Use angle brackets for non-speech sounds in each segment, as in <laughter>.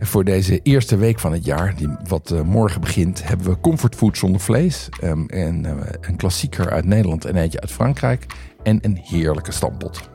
En voor deze eerste week van het jaar, die wat eh, morgen begint, hebben we comfortfood zonder vlees. ehm, en eh, een klassieker uit Nederland en eentje uit Frankrijk. En een heerlijke stampot.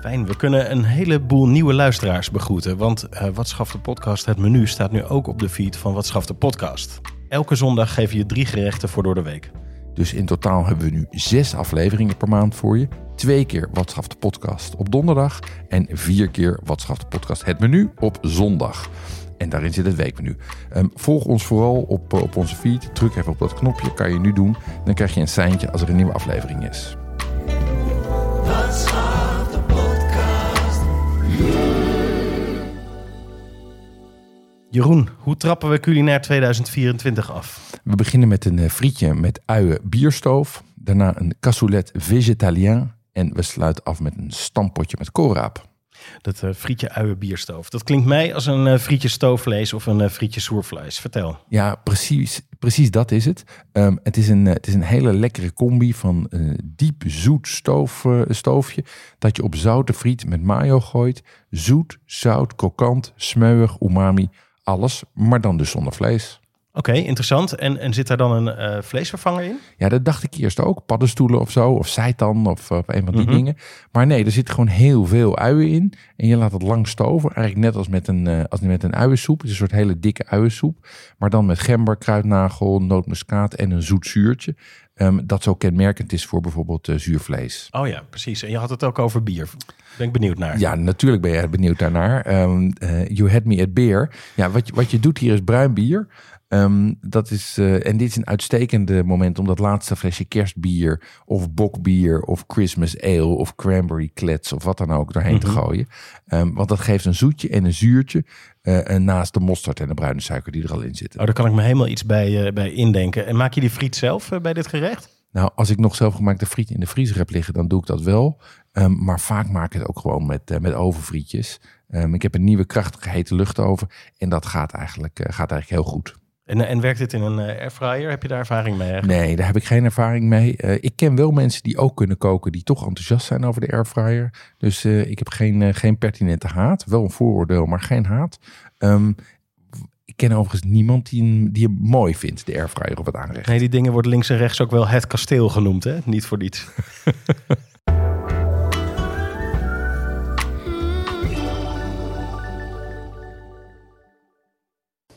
Fijn, we kunnen een heleboel nieuwe luisteraars begroeten. Want eh, Wat schaft de podcast? Het menu staat nu ook op de feed van Wat schaft de podcast. Elke zondag geven je drie gerechten voor door de week. Dus in totaal hebben we nu zes afleveringen per maand voor je. Twee keer Wat schaft de podcast op donderdag. En vier keer Wat schaft de podcast het menu op zondag. En daarin zit het weekmenu. Ehm, volg ons vooral op, eh, op onze feed. Druk even op dat knopje, kan je nu doen. Dan krijg je een seintje als er een nieuwe aflevering is. Jeroen, hoe trappen we culinair 2024 af? We beginnen met een eh, frietje met uien bierstoof. Daarna een cassoulet végétalien. En we sluiten af met een stampotje met koolraap. Dat eh, frietje uien bierstoof. Dat klinkt mij als een eh, frietje stoofvlees of een frietje soervlees. Vertel. Ja, precies, precies dat is het. Ehm, het, is een, het is een hele lekkere combi van een diep zoet stoof, stoofje. Dat je op zoute friet met mayo gooit. Zoet, zout, krokant, smeuig, umami. Alles, maar dan dus zonder vlees. Oké, interessant. En, en zit daar dan een eh, vleesvervanger in? Ja, dat dacht ik eerst ook. Paddenstoelen of zo, of seitan of eh, een van die Mhm. dingen. Maar nee, er zit gewoon heel veel uien in. En je laat het lang stoven. Eigenlijk net als met een, eh, als met een uiensoep. Het is een soort hele dikke uiensoep. Maar dan met gember, kruidnagel, nootmuskaat en een zoet zuurtje. Ehm, dat zo kenmerkend is voor bijvoorbeeld eh, zuurvlees. Oh ja, precies. En je had het ook over bier. Ben ik benieuwd naar. Ja, natuurlijk ben jij benieuwd daarnaar. Ehm, eh, you had me at beer. Ja, wat je, wat je doet hier is bruin bier. Ehm, dat is, eh, en dit is een uitstekende moment om dat laatste flesje kerstbier of bokbier of Christmas ale of cranberry klets of wat dan ook doorheen te gooien. Ehm, want dat geeft een zoetje en een zuurtje eh, en naast de mosterd en de bruine suiker die er al in zitten. Oh, daar kan ik me helemaal iets bij, eh, bij indenken. En maak je die friet zelf bij dit gerecht? Nou, als ik nog zelfgemaakte friet in de vriezer heb liggen, dan doe ik dat wel. Ehm, maar vaak maak ik het ook gewoon met, eh, met ovenfrietjes. Ik heb een nieuwe krachtige hete luchtoven en dat gaat eigenlijk, gaat eigenlijk heel goed. En, eh, en werkt dit in een eh, airfryer? Heb je daar ervaring mee? eigenlijk? Nee, daar heb ik geen ervaring mee. Eh, ik ken wel mensen die ook kunnen koken, die toch enthousiast zijn over de airfryer. Dus ik heb geen, geen pertinente haat. Wel een vooroordeel, maar geen haat. Ehm, ik ken overigens niemand die, hem- die hem mooi vindt, de airfryer op het aanrecht. Nee, die dingen worden links en rechts ook wel het kasteel genoemd, hè? Niet voor niets. <laughs>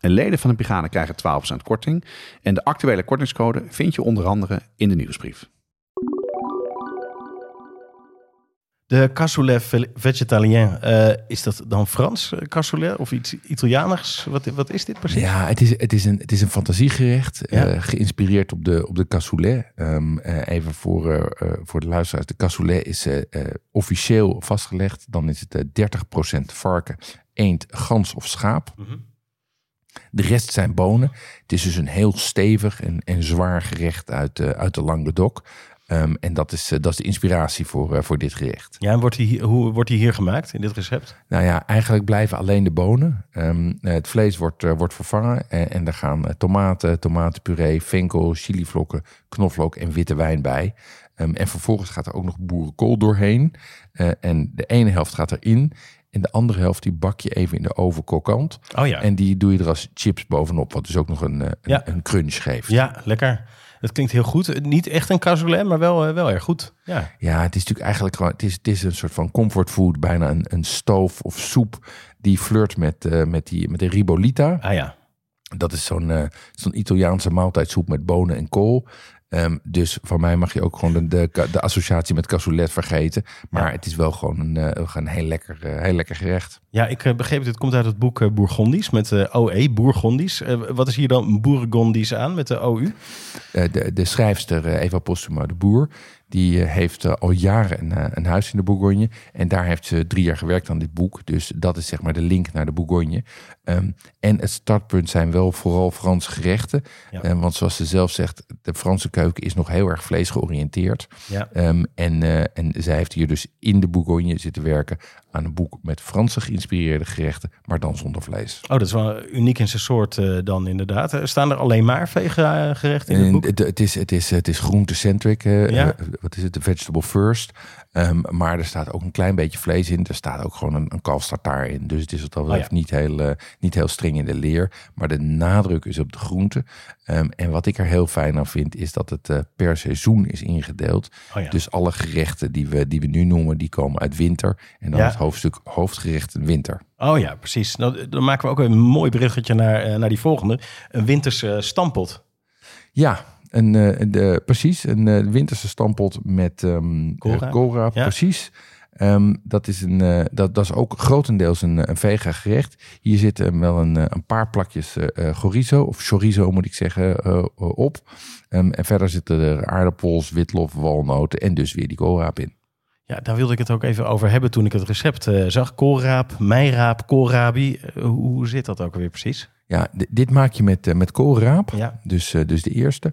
En leden van de brigade krijgen 12% korting. En de actuele kortingscode vind je onder andere in de nieuwsbrief. De cassoulet ve- végétalien, eh, is dat dan Frans eh, cassoulet of iets Italiaans? Wat, wat is dit precies? Ja, het is, het is, een, het is een fantasiegerecht, Ja. eh, geïnspireerd op de, op de cassoulet. Ehm, eh, even voor, voor de luisteraars, de cassoulet is eh, eh, officieel vastgelegd. Dan is het eh 30% varken, eend, gans of schaap. Mhm. De rest zijn bonen. Het is dus een heel stevig en, en zwaar gerecht uit, eh, uit de Languedoc. Ehm, en dat is, eh, dat is de inspiratie voor, eh, voor dit gerecht. Ja, en wordt die, hoe wordt die hier gemaakt in dit recept? Nou ja, eigenlijk blijven alleen de bonen. Ehm, eh, het vlees wordt, wordt vervangen. En, en er gaan tomaten, tomatenpuree, venkel, chilivlokken, knoflook en witte wijn bij. Ehm, en vervolgens gaat er ook nog boerenkool doorheen. En de ene helft gaat erin. En de andere helft die bak je even in de oven kokant. Oh ja, En die doe je er als chips bovenop. Wat dus ook nog een, eh, een, Ja. een crunch geeft. ja lekker. Het klinkt heel goed. Niet echt een cassoulet, maar wel, eh, wel erg goed. Ja. Ja, het is natuurlijk eigenlijk gewoon, het is, het is een soort van comfortfood, bijna een, een stoof of soep die flirt met, eh, met, die, met de ribolita. Ah ja. Dat is zo'n zo'n Italiaanse maaltijdsoep met bonen en kool. Ehm, dus van mij mag je ook gewoon de, de, de associatie met cassoulet vergeten. Maar Ja. het is wel gewoon een, eh, een heel, lekker, eh, heel lekker gerecht. Ja, ik eh, begreep het. Het komt uit het boek Bourgondisch met de OE, Bourgondisch. Wat is hier dan Bourgondisch aan met de OU? De, de schrijfster Eva Postuma de Boer, die eh, heeft eh, al jaren een, eh, een huis in de Bourgogne. En daar heeft ze drie jaar gewerkt aan dit boek. Dus dat is zeg maar de link naar de Bourgogne. Ehm, en het startpunt zijn wel vooral Franse gerechten. Ja. Eh, want zoals ze zelf zegt, de Franse keuken is nog heel erg vleesgeoriënteerd. Ja. Ehm, en, en zij heeft hier dus in de Bourgogne zitten werken aan een boek met Franse geïnspireerde gerechten, maar dan zonder vlees. Oh, dat is wel uniek in zijn soort dan inderdaad. Staan er alleen maar vega gerechten in het boek? het, is, het is, het is groente-centric. eh, Ja. Wat is het? De vegetable first. Ehm, maar er staat ook een klein beetje vlees in. Er staat ook gewoon een, een kalfstartaar in. Dus het is wat dat Oh ja. betreft niet, heel, eh, niet heel streng in de leer. Maar de nadruk is op de groente. Ehm, en wat ik er heel fijn aan vind, is dat het eh, per seizoen is ingedeeld. Oh ja. Dus alle gerechten die we, die we nu noemen, die komen uit winter. En dan Ja. het hoofdstuk hoofdgerechten winter. Oh ja, precies. Nou, dan maken we ook een mooi bruggetje naar, eh, naar die volgende. Een winterse stampot. Ja, een, eh, de, precies. Een eh, winterse stampot met Ja. precies. Ehm, dat, is een, dat, dat is ook grotendeels een, een vega gerecht. Hier zitten wel een, een paar plakjes eh, chorizo, of chorizo moet ik zeggen, op. Ehm, en verder zitten er aardappels, witlof, walnoten en dus weer die koolraap in. Ja, daar wilde ik het ook even over hebben toen ik het recept zag. Koolraap, meiraap, koolrabi. Hoe, hoe zit dat ook weer precies? Ja, dit maak je met, eh, met koolraap. Ja. Dus, eh, dus de eerste.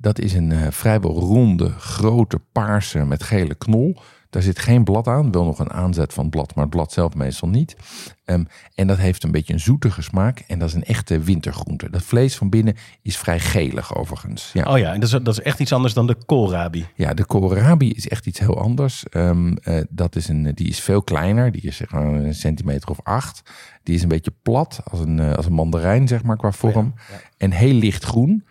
Dat is een eh, vrijwel ronde, grote, paarse met gele knol. Daar zit geen blad aan. Wel nog een aanzet van het blad, maar het blad zelf meestal niet. Ehm, en dat heeft een beetje een zoetige smaak. En dat is een echte wintergroente. Dat vlees van binnen is vrij gelig overigens. Ja. Oh ja, en dat is, dat is echt iets anders dan de koolrabi. Ja, de koolrabi is echt iets heel anders. Ehm, eh, dat is een, die is veel kleiner. Die is zeg maar een centimeter of acht. Die is een beetje plat, als een, eh, als een mandarijn zeg maar qua vorm. En heel licht groen.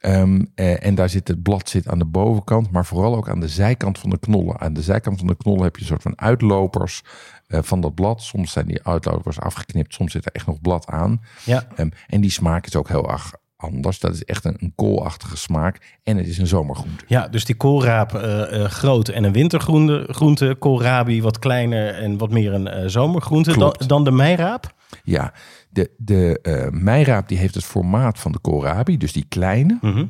Ehm, eh, en daar zit het blad zit aan de bovenkant, maar vooral ook aan de zijkant van de knollen. Aan de zijkant van de knollen heb je een soort van uitlopers eh, van dat blad. Soms zijn die uitlopers afgeknipt, soms zit er echt nog blad aan. Ja. Ehm, en die smaak is ook heel erg anders. Dat is echt een, een koolachtige smaak. En het is een zomergroente. Ja, dus die koolraap eh, groot en een wintergroente. Groente, koolrabi wat kleiner en wat meer een zomergroente. Dan, dan de meiraap. Ja, de, de eh meiraap die heeft het formaat van de koolrabi, dus die kleine. Mhm.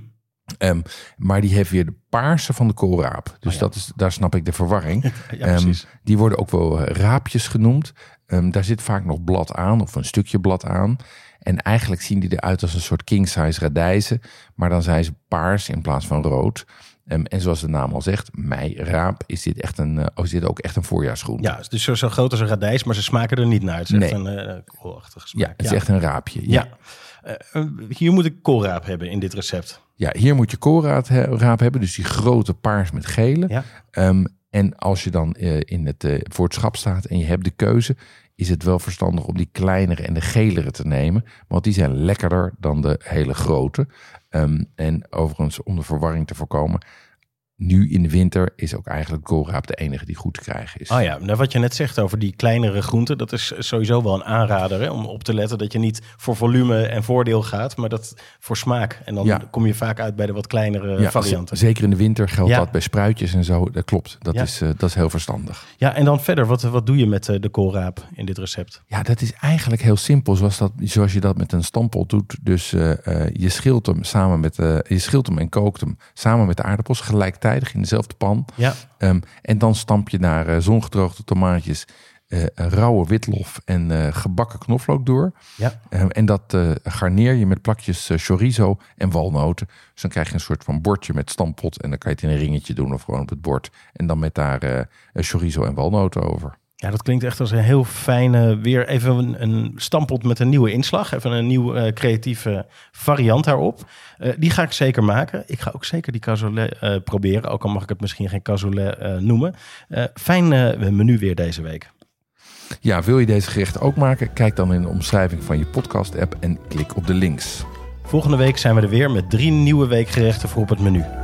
Ehm, maar die heeft weer de paarse van de koolraap. Dus Oh ja. dat is, daar snap ik de verwarring. <laughs> Ja, Ehm, die worden ook wel eh, raapjes genoemd. Ehm, daar zit vaak nog blad aan of een stukje blad aan. En eigenlijk zien die eruit als een soort king-size radijzen. Maar dan zijn ze paars in plaats van rood. Ehm, en zoals de naam al zegt, meiraap, is dit, echt een, oh, is dit ook echt een voorjaarsgroente. Ja, dus zo, zo groot als een radijs, maar ze smaken er niet naar. Het is echt Nee. een eh koolachtige smaak. Ja, het is echt een raapje. Ja. Eh, hier moet ik koolraap hebben in dit recept. Ja, hier moet je koolraap he- raap hebben, dus die grote paars met gele. Ja. Ehm, en als je dan eh, in het, eh, voor het schap staat en je hebt de keuze, is het wel verstandig om die kleinere en de gelere te nemen. Want die zijn lekkerder dan de hele grote. Ehm, en overigens, om de verwarring te voorkomen, nu in de winter is ook eigenlijk koolraap de enige die goed te krijgen is. Oh ja, nou wat je net zegt over die kleinere groenten, dat is sowieso wel een aanrader hè, om op te letten dat je niet voor volume en voordeel gaat, maar dat voor smaak. En dan Ja. kom je vaak uit bij de wat kleinere Ja, varianten. Zeker in de winter geldt Ja. dat bij spruitjes en zo. Dat klopt. Dat, is, eh, dat is heel verstandig. Ja, en dan verder, wat, wat doe je met eh, de koolraap in dit recept? Ja, dat is eigenlijk heel simpel, zoals, dat, zoals je dat met een stampot doet. Dus eh, je schilt hem samen met, je schilt hem en kookt hem samen met de aardappels gelijktijdig in dezelfde pan. Ja, Ehm, en dan stamp je naar eh, zongedroogde tomaatjes, eh, rauwe witlof en eh, gebakken knoflook door. ja. Ehm, en dat garneer je met plakjes chorizo en walnoten. Dus dan krijg je een soort van bordje met stampot. En dan kan je het in een ringetje doen of gewoon op het bord. En dan met daar chorizo en walnoten over. Ja, dat klinkt echt als een heel fijne, weer even een, een stampot met een nieuwe inslag. Even een nieuw eh, creatieve variant daarop. Eh, die ga ik zeker maken. Ik ga ook zeker die cassoulet eh, proberen, ook al mag ik het misschien geen cassoulet noemen. Fijn menu weer deze week. Ja, wil je deze gerechten ook maken? Kijk dan in de omschrijving van je podcast-app en klik op de links. Volgende week zijn we er weer met drie nieuwe weekgerechten voor op het menu.